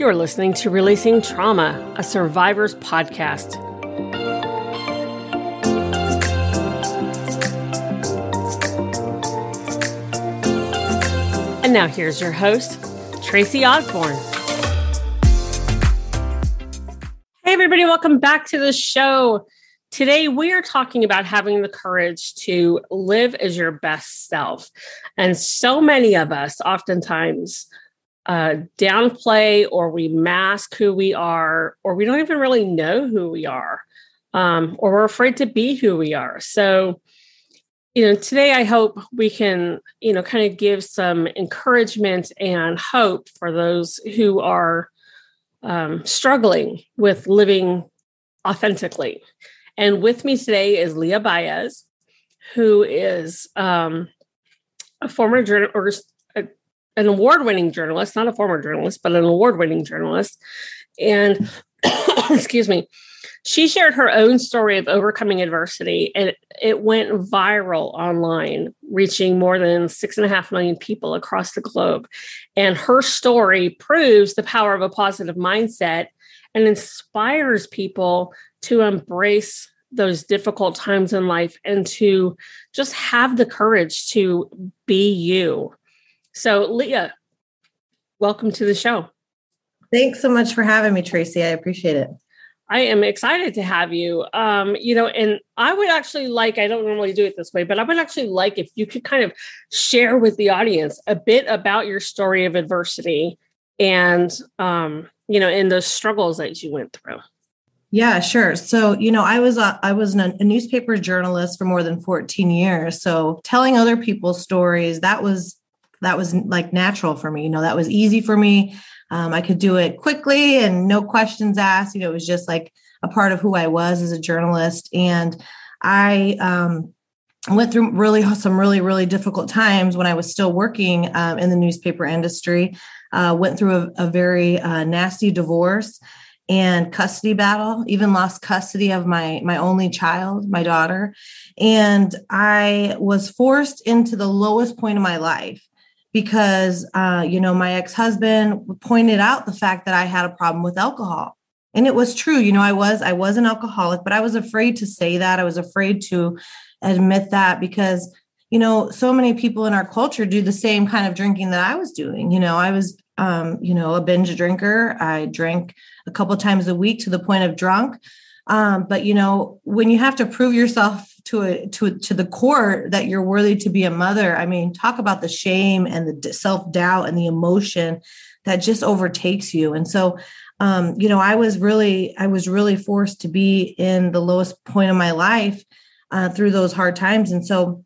You're listening to Releasing Trauma, a survivor's podcast. And now here's your host, Tracy Osborne. Hey, everybody, welcome back to the show. Today, we are talking about having the courage to live as your best self. And so many of us oftentimes uh, downplay or we mask who we are, or we don't even really know who we are, um, or we're afraid to be who we are. So, you know, today I hope we can, you know, kind of give some encouragement and hope for those who are um, struggling with living authentically. And with me today is Leah Baez, who is um, a former journal an award-winning journalist, not a former journalist, but an award-winning journalist. And excuse me, she shared her own story of overcoming adversity and it went viral online reaching more than six and a half million people across the globe and her story proves the power of a positive mindset and inspires people to embrace those difficult times in life and to just have the courage to be you so leah welcome to the show thanks so much for having me tracy i appreciate it I am excited to have you. Um, you know, and I would actually like, I don't normally do it this way, but I would actually like if you could kind of share with the audience a bit about your story of adversity and, um, you know, and the struggles that you went through. Yeah, sure. So, you know, I was a, I was a newspaper journalist for more than 14 years. So, telling other people's stories, that was that was like natural for me. You know, that was easy for me. Um, I could do it quickly and no questions asked. You know, it was just like a part of who I was as a journalist. And I um, went through really some really, really difficult times when I was still working um, in the newspaper industry. Uh, went through a, a very uh, nasty divorce and custody battle even lost custody of my my only child my daughter and i was forced into the lowest point of my life because uh, you know my ex-husband pointed out the fact that i had a problem with alcohol. And it was true you know i was i was an alcoholic but i was afraid to say that. I was afraid to admit that because you know so many people in our culture do the same kind of drinking that i was doing. You know i was um, you know a binge drinker. I drank a couple times a week to the point of drunk. Um, but you know when you have to prove yourself to a to a, to the court that you're worthy to be a mother. I mean talk about the shame and the self-doubt and the emotion that just overtakes you. And so um, you know i was really i was really forced to be in the lowest point of my life uh, through those hard times. And so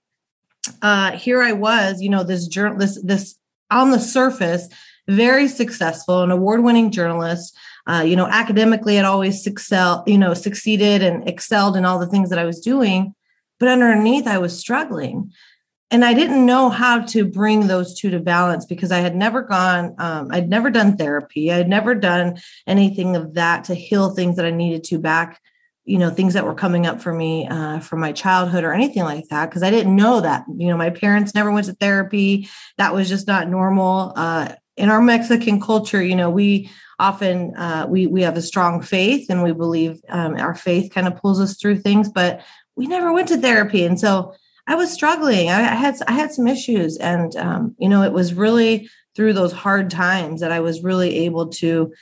uh, here i was you know this journal this this on the surface very successful an award-winning journalist uh, you know academically i'd always excel you know succeeded and excelled in all the things that i was doing but underneath I was struggling. And I didn't know how to bring those two to balance because I had never gone, um, I'd never done therapy. I'd never done anything of that to heal things that I needed to back, you know, things that were coming up for me uh, from my childhood or anything like that. Cause I didn't know that, you know, my parents never went to therapy. That was just not normal. Uh, in our Mexican culture, you know, we often uh, we we have a strong faith and we believe um, our faith kind of pulls us through things, but we never went to therapy. And so i was struggling. I, had i had some issues and um, you know it was really through those hard times that i was really able to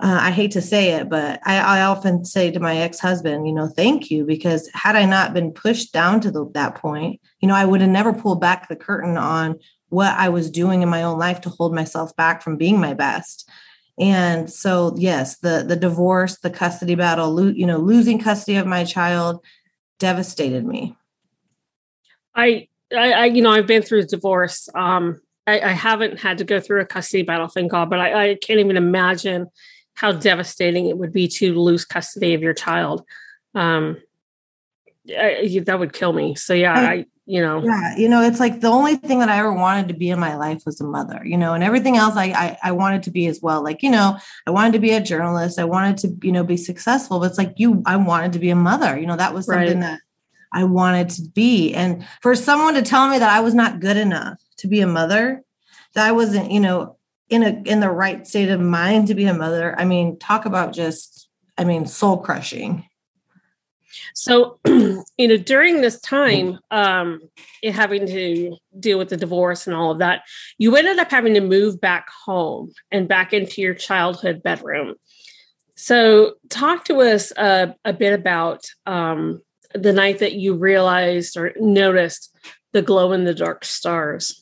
uh, i hate to say it but I, I often say to my ex-husband you know thank you because had i not been pushed down to the, that point you know i would have never pulled back the curtain on what i was doing in my own life to hold myself back from being my best. And so yes the the divorce the custody battle lo- you know losing custody of my child devastated me. I I, I, you know, I've been through a divorce. Um, I, I, haven't had to go through a custody battle, thank God, but I, I, can't even imagine how devastating it would be to lose custody of your child. Um, I, that would kill me. So yeah, I, you know, yeah, you know, it's like the only thing that I ever wanted to be in my life was a mother, you know, and everything else I, I, I wanted to be as well. Like, you know, I wanted to be a journalist. I wanted to, you know, be successful, but it's like you, I wanted to be a mother. You know, that was something right. that I wanted to be. And for someone to tell me that I was not good enough to be a mother, that I wasn't, you know, in a in the right state of mind to be a mother. I mean, talk about just, I mean, soul crushing. So, you know, during this time, um, having to deal with the divorce and all of that, you ended up having to move back home and back into your childhood bedroom. So, talk to us uh, a bit about um, the night that you realized or noticed the glow in the dark stars.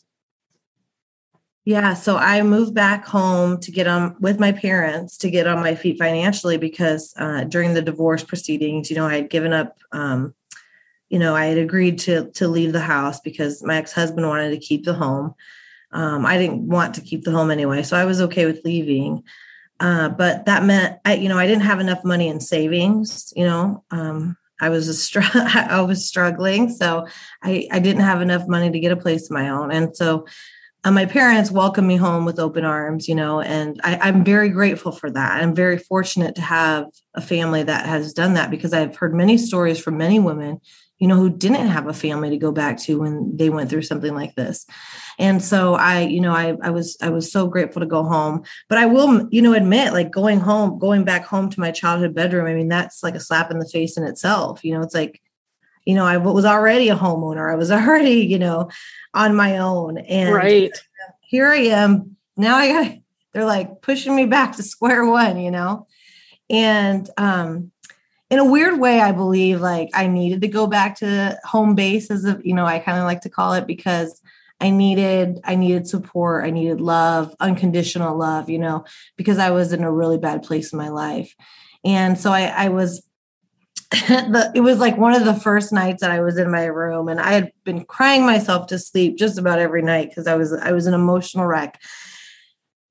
Yeah, so I moved back home to get on with my parents to get on my feet financially because uh, during the divorce proceedings, you know, I had given up. Um, you know, I had agreed to to leave the house because my ex husband wanted to keep the home. Um, I didn't want to keep the home anyway, so I was okay with leaving. Uh, but that meant I, you know, I didn't have enough money in savings. You know, um, I was a str- I was struggling, so I I didn't have enough money to get a place of my own, and so uh, my parents welcomed me home with open arms, you know, and I, am very grateful for that. I'm very fortunate to have a family that has done that because I've heard many stories from many women, you know, who didn't have a family to go back to when they went through something like this. And so I, you know, I, I was, I was so grateful to go home, but I will, you know, admit like going home, going back home to my childhood bedroom. I mean, that's like a slap in the face in itself. You know, it's like, you know, I was already a homeowner. I was already, you know, on my own. And right. here I am. Now I got they're like pushing me back to square one, you know. And um in a weird way, I believe like I needed to go back to home base as a, you know, I kind of like to call it because I needed I needed support, I needed love, unconditional love, you know, because I was in a really bad place in my life. And so I, I was the, it was like one of the first nights that I was in my room and I had been crying myself to sleep just about every night because I was I was an emotional wreck.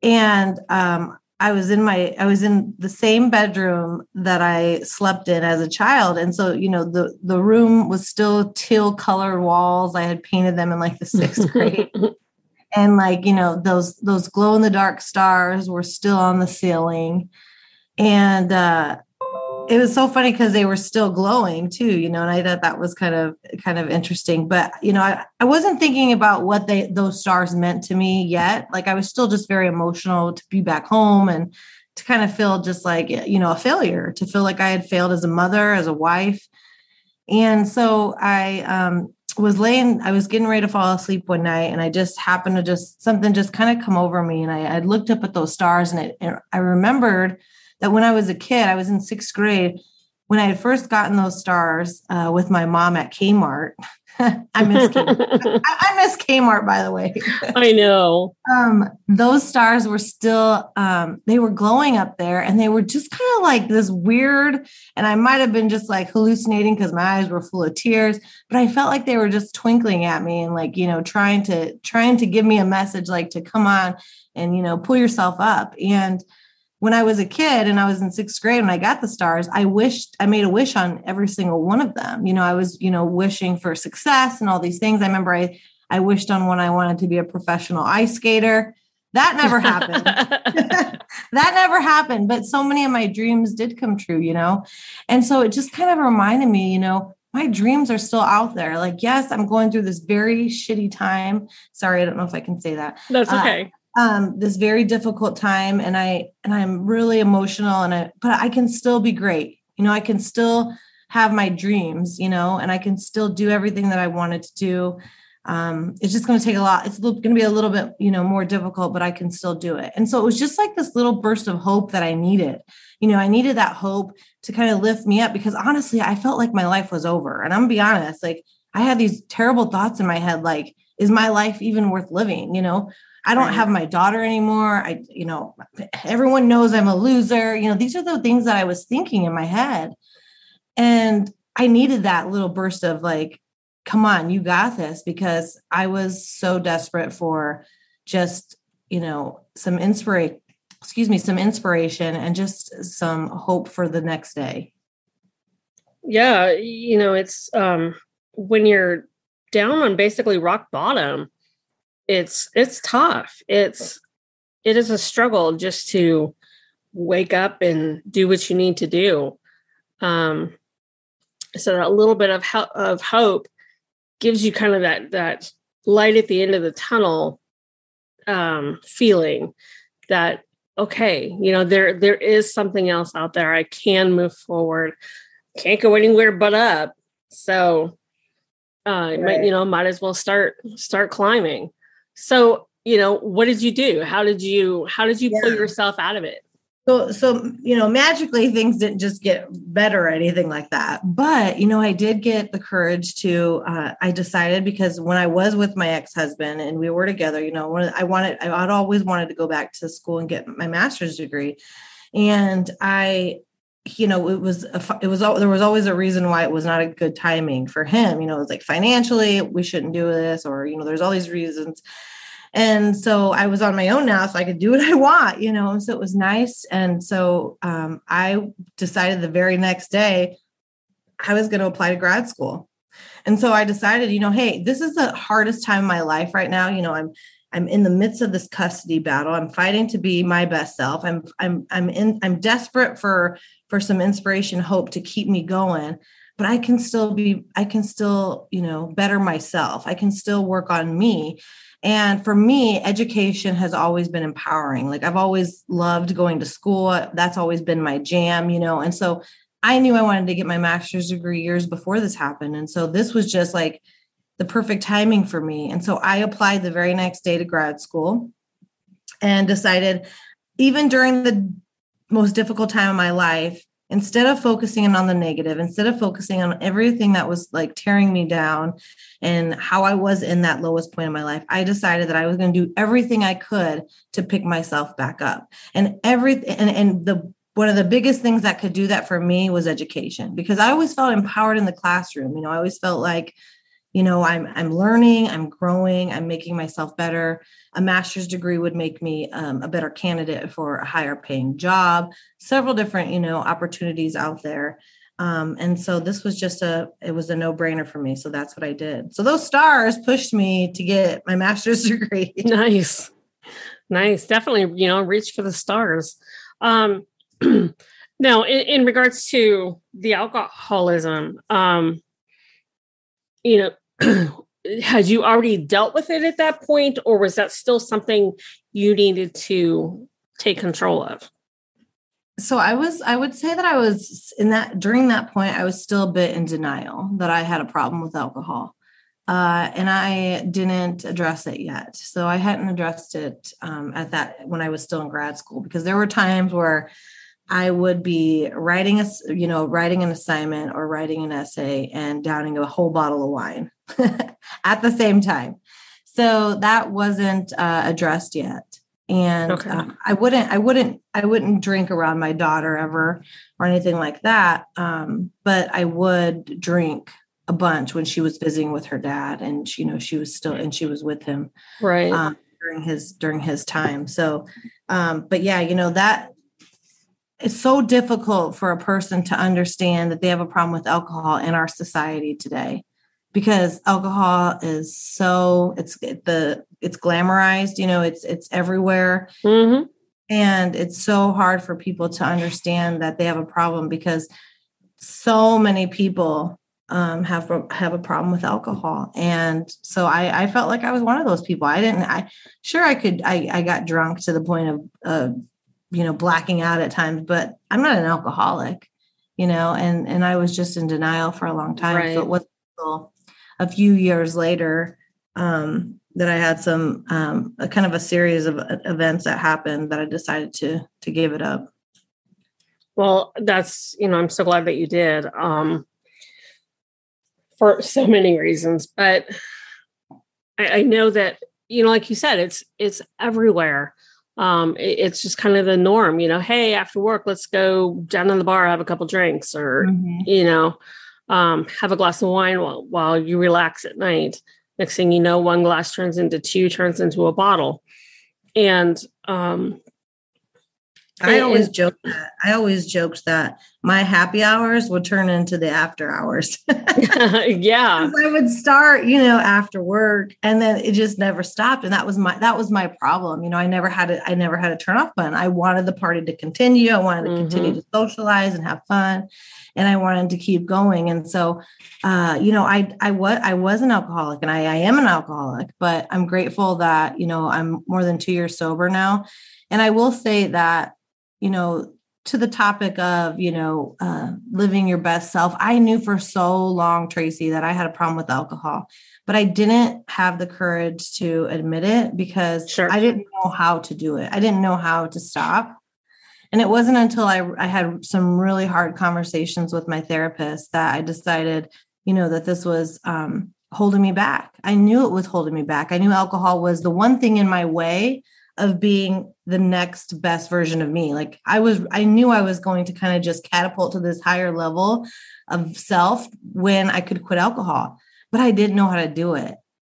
And um, I was in my I was in the same bedroom that I slept in as a child. And so, you know, the the room was still teal colored walls. I had painted them in like the sixth grade. and like, you know, those those glow in the dark stars were still on the ceiling. And uh it was so funny because they were still glowing too, you know, and I thought that was kind of kind of interesting. But you know, I, I wasn't thinking about what they those stars meant to me yet. Like I was still just very emotional to be back home and to kind of feel just like you know a failure, to feel like I had failed as a mother, as a wife. And so I um was laying, I was getting ready to fall asleep one night, and I just happened to just something just kind of come over me, and I, I looked up at those stars, and, it, and I remembered that when I was a kid, I was in sixth grade, when I had first gotten those stars uh, with my mom at Kmart. I miss Kmart. I, I, miss Kmart, by the way. I know. Um, those stars were still um, they were glowing up there, and they were just kind of like this weird. And I might have been just like hallucinating because my eyes were full of tears, but I felt like they were just twinkling at me and like you know trying to trying to give me a message, like to come on and you know pull yourself up and when I was a kid and I was in sixth grade when I got the stars, I wished I made a wish on every single one of them. You know, I was, you know, wishing for success and all these things. I remember I I wished on one I wanted to be a professional ice skater. That never happened. that never happened. But so many of my dreams did come true, you know? And so it just kind of reminded me, you know, my dreams are still out there. Like, yes, I'm going through this very shitty time. Sorry, I don't know if I can say that. That's uh, okay. Uh, um, this very difficult time and I and I'm really emotional and I but I can still be great. You know, I can still have my dreams, you know, and I can still do everything that I wanted to do. Um, it's just going to take a lot. It's going to be a little bit, you know, more difficult, but I can still do it. And so it was just like this little burst of hope that I needed. You know, I needed that hope to kind of lift me up because honestly, I felt like my life was over. And I'm gonna be honest, like I had these terrible thoughts in my head, like, is my life even worth living? You know, I don't have my daughter anymore. I, you know, everyone knows I'm a loser. You know, these are the things that I was thinking in my head. And I needed that little burst of like, come on, you got this because I was so desperate for just, you know, some inspiration, excuse me, some inspiration and just some hope for the next day. Yeah, you know, it's um when you're down on basically rock bottom, it's it's tough. It's it is a struggle just to wake up and do what you need to do. Um so that little bit of ho- of hope gives you kind of that that light at the end of the tunnel um feeling that okay you know there there is something else out there i can move forward can't go anywhere but up so uh right. might, you know might as well start start climbing so you know what did you do? How did you how did you yeah. pull yourself out of it? So so you know magically things didn't just get better or anything like that. But you know i did get the courage to uh, i decided because when i was with my ex-husband and we were together you know i wanted i'd always wanted to go back to school and get my master's degree. And i you know it was a, it was there was always a reason why it was not a good timing for him you know it was like financially we shouldn't do this or you know there's all these reasons and so I was on my own now, so I could do what I want, you know. So it was nice. And so um, I decided the very next day I was going to apply to grad school. And so I decided, you know, hey, this is the hardest time in my life right now. You know, I'm I'm in the midst of this custody battle. I'm fighting to be my best self. I'm I'm I'm in I'm desperate for for some inspiration, hope to keep me going. But I can still be I can still, you know, better myself. I can still work on me. And for me, education has always been empowering. Like I've always loved going to school. That's always been my jam, you know. And so I knew I wanted to get my master's degree years before this happened. And so this was just like the perfect timing for me. And so I applied the very next day to grad school and decided, even during the most difficult time of my life, instead of focusing on the negative instead of focusing on everything that was like tearing me down and how i was in that lowest point of my life i decided that i was going to do everything i could to pick myself back up and every and, and the one of the biggest things that could do that for me was education because i always felt empowered in the classroom you know i always felt like you know i'm i'm learning i'm growing i'm making myself better. A master's degree would make me um, a better candidate for a higher paying job. Several different you know opportunities out there. Um, and so this was just a it was a no-brainer for me so that's what i did. So those stars pushed me to get my master's degree. Nice. Nice. Definitely you know reach for the stars. Um now in, in regards to the alcoholism um you know had you already dealt with it at that point or was that still something you needed to take control of? So i was i would say that i was in that during that point i was still a bit in denial that i had a problem with alcohol. Uh, and i didn't address it yet. So i hadn't addressed it um, at that when i was still in grad school because there were times where I would be writing a, you know, writing an assignment or writing an essay and downing a whole bottle of wine at the same time. So that wasn't uh, addressed yet. And okay. um, I wouldn't, I wouldn't, I wouldn't drink around my daughter ever or anything like that. Um, but I would drink a bunch when she was visiting with her dad, and she, you know, she was still, and she was with him, right, um, during his during his time. So, um, but yeah, you know that it's so difficult for a person to understand that they have a problem with alcohol in our society today because alcohol is so it's the it's glamorized you know it's it's everywhere. Mm-hmm. and it's so hard for people to understand that they have a problem because so many people um, have have a problem with alcohol. And so I, I felt like i was one of those people. I didn't i sure i could i, I got drunk to the point of uh, you know blacking out at times but i'm not an alcoholic you know and and i was just in denial for a long time. Right. so it was a few years later um, that i had some um, a kind of a series of uh, events that happened that i decided to to give it up. Well that's you know i'm so glad that you did um, for so many reasons but I, I know that you know like you said it's it's everywhere um, it, it's just kind of the norm, you know. Hey, after work, let's go down to the bar, have a couple drinks, or mm-hmm. you know, um, have a glass of wine while, while you relax at night. Next thing you know, one glass turns into two, turns into a bottle. And um, I always joke that I always joked that my happy hours would turn into the after hours. yeah. I would start, you know, after work and then it just never stopped. And that was my that was my problem. You know, I never had it, I never had a turn off button. I wanted the party to continue. I wanted to mm-hmm. continue to socialize and have fun. And I wanted to keep going. And so uh, you know, I I was I was an alcoholic and I, I am an alcoholic, but I'm grateful that, you know, I'm more than two years sober now. And I will say that you know, to the topic of, you know, uh, living your best self, I knew for so long, Tracy, that I had a problem with alcohol, but I didn't have the courage to admit it because sure. I didn't know how to do it. I didn't know how to stop. And it wasn't until I, I had some really hard conversations with my therapist that I decided, you know, that this was um, holding me back. I knew it was holding me back. I knew alcohol was the one thing in my way of being the next best version of me. Like I was, I knew I was going to kind of just catapult to this higher level of self when I could quit alcohol, but I didn't know how to do it,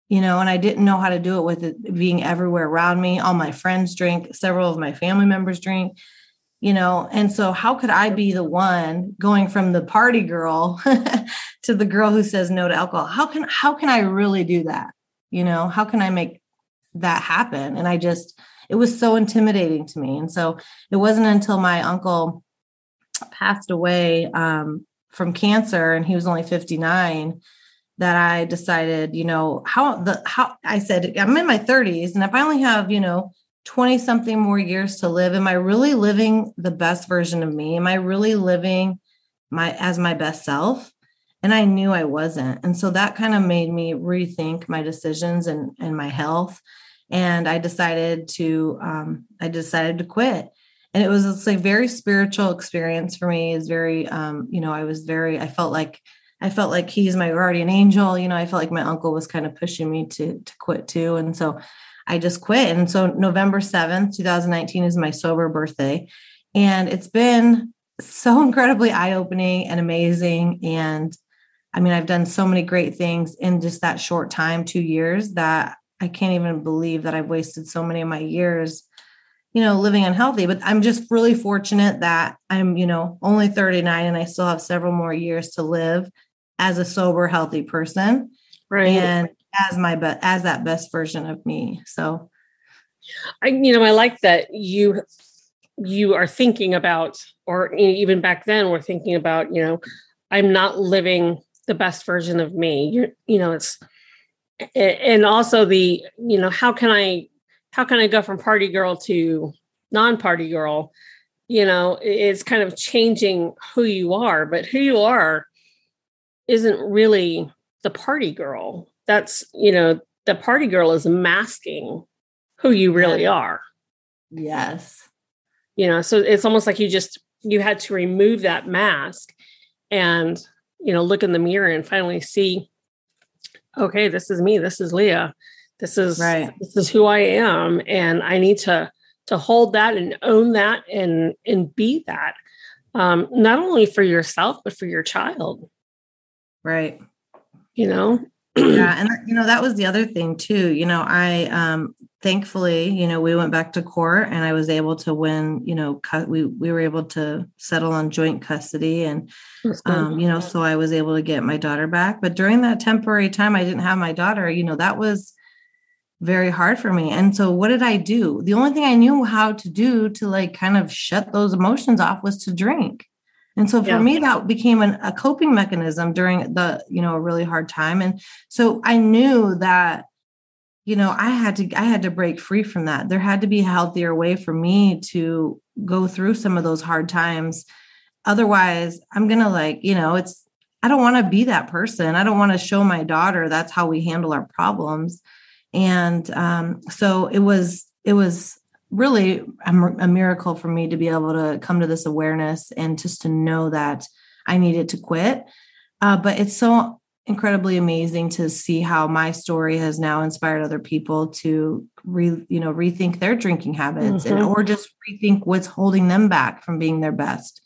you know, and I didn't know how to do it with it being everywhere around me. All my friends drink, several of my family members drink, you know, and so how could I be the one going from the party girl to the girl who says no to alcohol? How can, how can I really do that? You know, how can I make that happen? And I just, it was so intimidating to me. And so it wasn't until my uncle passed away um, from cancer and he was only 59 that I decided, you know, how the how I said I'm in my 30s and if I only have, you know, 20 something more years to live, am I really living the best version of me? Am I really living my as my best self? And I knew I wasn't. And so that kind of made me rethink my decisions and and my health and I decided to um, I decided to quit. And it was it's a very spiritual experience for me. Is very um, you know I was very I felt like I felt like he's my guardian angel. You know I felt like my uncle was kind of pushing me to to quit too, and so I just quit. And so November seventh, two thousand nineteen, is my sober birthday, and it's been so incredibly eye opening and amazing and I mean, I've done so many great things in just that short time, two years, that I can't even believe that I've wasted so many of my years, you know, living unhealthy. But I'm just really fortunate that I'm, you know, only 39 and I still have several more years to live as a sober, healthy person. Right. And as my but as that best version of me. So I, you know, I like that you you are thinking about, or even back then, we're thinking about, you know, I'm not living the best version of me. You're, you know, it's and also the you know how can i how can i go from party girl to non-party girl? You know it's kind of changing who you are but who you are isn't really the party girl. That's you know the party girl is masking who you really are. Yes. You know so it's almost like you just you had to remove that mask and you know look in the mirror and finally see okay, this is me, this is Leah. This is right. this is who I am. And I need to to hold that and own that and and be that. Um, not only for yourself, but for your child. Right. You know? Yeah. And you know, that was the other thing too. You know, I um thankfully, you know, we went back to court and I was able to win, you know, cu- we we were able to settle on joint custody and um, you know, so I was able to get my daughter back. But during that temporary time I didn't have my daughter, you know, that was very hard for me. And so what did I do? The only thing I knew how to do to like kind of shut those emotions off was to drink. And so for yeah. me, that became an, a coping mechanism during the, you know, a really hard time. And so I knew that you know i had to i had to break free from that there had to be a healthier way for me to go through some of those hard times otherwise i'm gonna like you know it's i don't want to be that person i don't want to show my daughter that's how we handle our problems and um, so it was it was really a, a miracle for me to be able to come to this awareness and just to know that i needed to quit uh, but it's so incredibly amazing to see how my story has now inspired other people to re, you know rethink their drinking habits mm-hmm. and or just rethink what's holding them back from being their best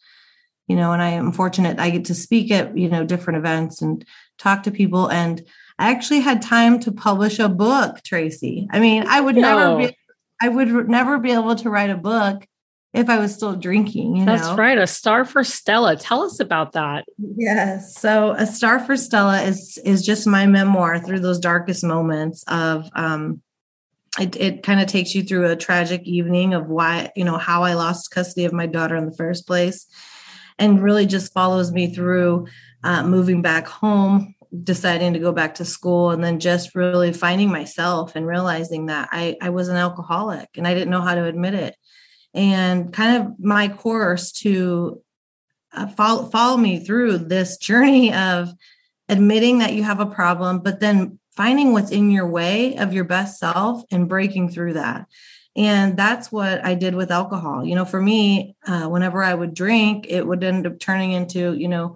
you know, and I am fortunate I get to speak at, you know, different events and talk to people. And I actually had time to publish a book, Tracy. I mean, I would never be, I would never be able to write a book if I was still drinking, you That's know. right. A star for Stella. Tell us about that. Yes. So a star for Stella is is just my memoir through those darkest moments of um it, it kind of takes you through a tragic evening of why, you know, how I lost custody of my daughter in the first place and really just follows me through uh, moving back home, deciding to go back to school, and then just really finding myself and realizing that I, I was an alcoholic and I didn't know how to admit it. And kind of my course to uh, follow, follow me through this journey of admitting that you have a problem, but then finding what's in your way of your best self and breaking through that. And that's what I did with alcohol. You know, for me, uh, whenever I would drink, it would end up turning into, you know,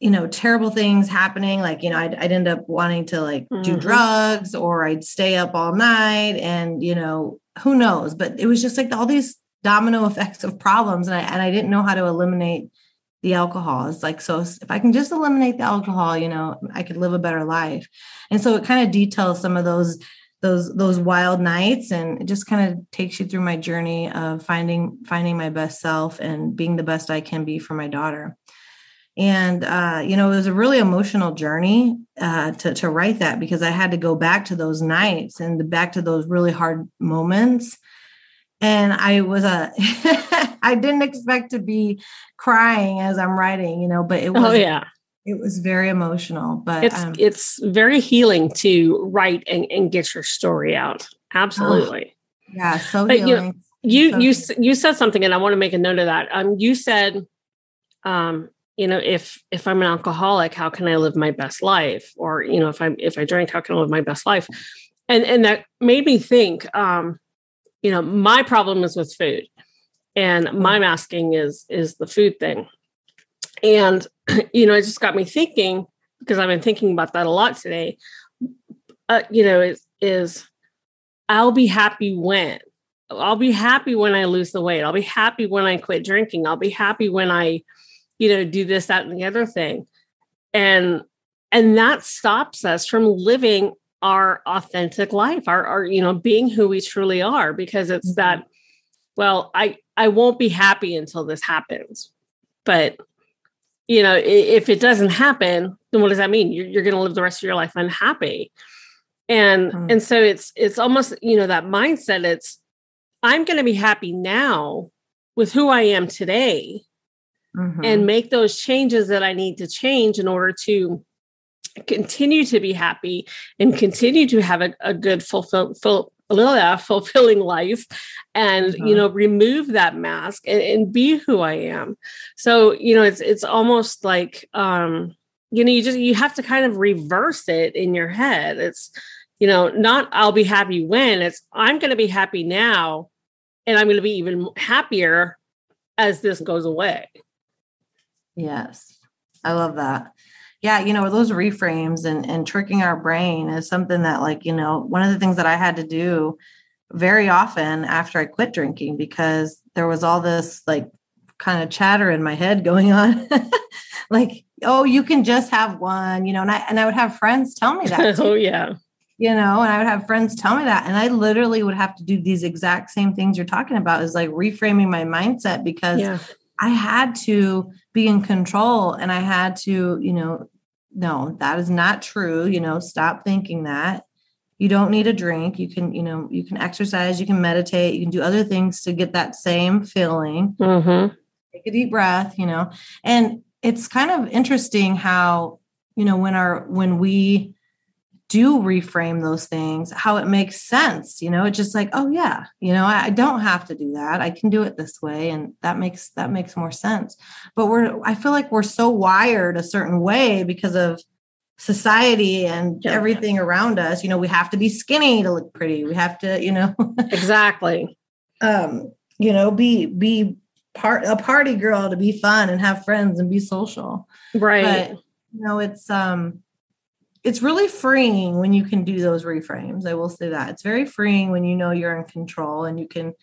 you know, terrible things happening. Like, you know, I'd, I'd end up wanting to like mm-hmm. do drugs or I'd stay up all night and, you know, who knows? But it was just like all these domino effects of problems. And I, and I didn't know how to eliminate the alcohol. It's like, so if I can just eliminate the alcohol, you know, I could live a better life. And so it kind of details some of those those those wild nights and it just kind of takes you through my journey of finding finding my best self and being the best I can be for my daughter. And uh, you know, it was a really emotional journey uh, to to write that because I had to go back to those nights and back to those really hard moments and I was a I didn't expect to be crying as I'm writing, you know, but it oh, was oh yeah. It was very emotional, but it's um, it's very healing to write and, and get your story out. Absolutely. Oh, yeah, so but, healing. You know, you so you you said something and I want to make a note of that. Um you said um you know if if i'm an alcoholic how can i live my best life? Or you know if i if i drink how can i live my best life? And and that made me think um you know my problem is with food. And my masking is is the food thing. And you know it just got me thinking because i've been thinking about that a lot today. Uh, you know is is i'll be happy when i'll be happy when i lose the weight. I'll be happy when i quit drinking. I'll be happy when i you know do this that and the other thing and and that stops us from living our authentic life our, our you know being who we truly are because it's mm-hmm. that well i i won't be happy until this happens but you know if it doesn't happen then what does that mean you're, you're going to live the rest of your life unhappy and mm-hmm. and so it's it's almost you know that mindset it's i'm going to be happy now with who i am today mm-hmm. and make those changes that i need to change in order to continue to be happy and continue to have a, a good fulfill, full, fulfilling life and mm-hmm. you know remove that mask and, and, be who i am so you know it's it's almost like um you know you just you have to kind of reverse it in your head it's you know not i'll be happy when it's i'm going to be happy now and i'm going to be even happier as this goes away yes. I love that. Yeah you know those reframes and and tricking our brain is something that like you know one of the things that i had to do very often after i quit drinking because there was all this like kind of chatter in my head going on. Like oh you can just have one you know and i and i would have friends tell me that oh yeah. you know and i would have friends tell me that and i literally would have to do these exact same things you're talking about is like reframing my mindset because yeah. I had to be in control and I had to, you know, no, that is not true. You know, stop thinking that. You don't need a drink. You can, you know, you can exercise, you can meditate, you can do other things to get that same feeling. Mm-hmm. Take a deep breath, you know. And it's kind of interesting how, you know, when our when we do reframe those things, how it makes sense. You know, it's just like, oh yeah, you know, I, I, don't have to do that. I can do it this way, and that makes that makes more sense. But we're, I feel like we're so wired a certain way because of society and yeah. everything around us. You know, we have to be skinny to look pretty. We have to, you know, exactly. um, you know, be be part a party girl to be fun and have friends and be social. Right. But, you know, it's um it's really freeing when you can do those reframes. I will say that. It's very freeing when you know you're in control and you can,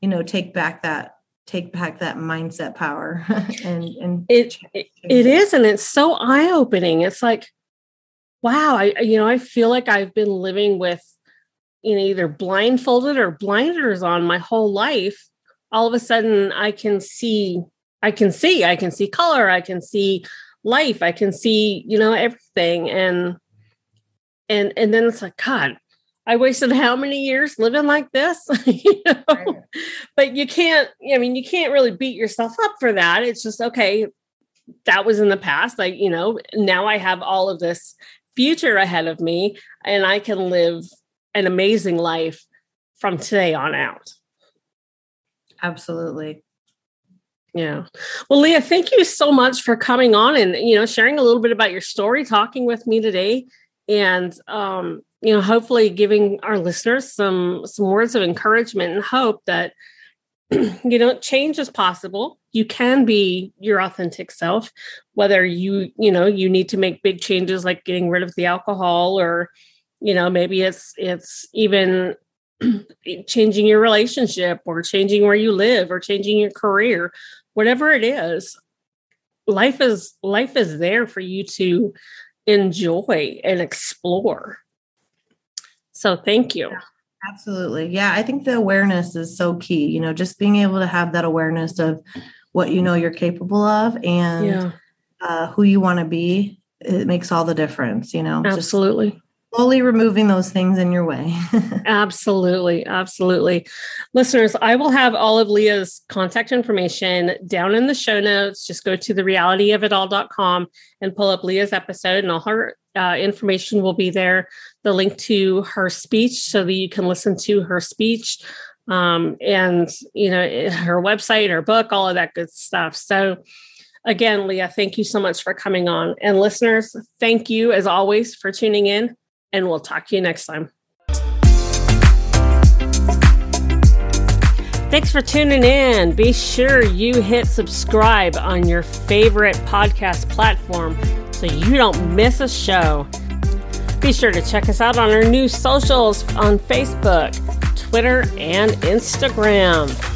you know, take back that take back that mindset power and and it it, it is and it's so eye-opening it's like wow i you know i feel like i've been living with you know either blindfolded or blinders on my whole life all of a sudden i can see i can see i can see color i can see life i can see you know everything and and and then it's like god I wasted how many years living like this? you know? right. But you can't, I mean, you can't really beat yourself up for that. It's just, okay, that was in the past. Like, you know, now I have all of this future ahead of me and I can live an amazing life from today on out. Absolutely. Yeah. Well, Leah, thank you so much for coming on and, you know, sharing a little bit about your story, talking with me today. And, um, you know hopefully giving our listeners some some words of encouragement and hope that you know change is possible you can be your authentic self whether you you know you need to make big changes like getting rid of the alcohol or you know maybe it's it's even changing your relationship or changing where you live or changing your career whatever it is life is life is there for you to enjoy and explore so thank you. Absolutely. Yeah, I think the awareness is so key. You know, just being able to have that awareness of what you know you're capable of and yeah. uh, who you want to be, it makes all the difference, you know. Absolutely. Just slowly removing those things in your way. absolutely. Absolutely. Listeners, I will have all of Leah's contact information down in the show notes. Just go to the realityofitall.com and pull up Leah's episode, and all her uh, information will be there. The link to her speech so that you can listen to her speech. Um, and you know her website, her book, all of that good stuff. So, again, Leah, thank you so much for coming on. And listeners, thank you as always for tuning in and we'll talk to you next time. Thanks for tuning in. Be sure you hit subscribe on your favorite podcast platform so you don't miss a show. Be sure to check us out on our new socials on Facebook, Twitter, and Instagram.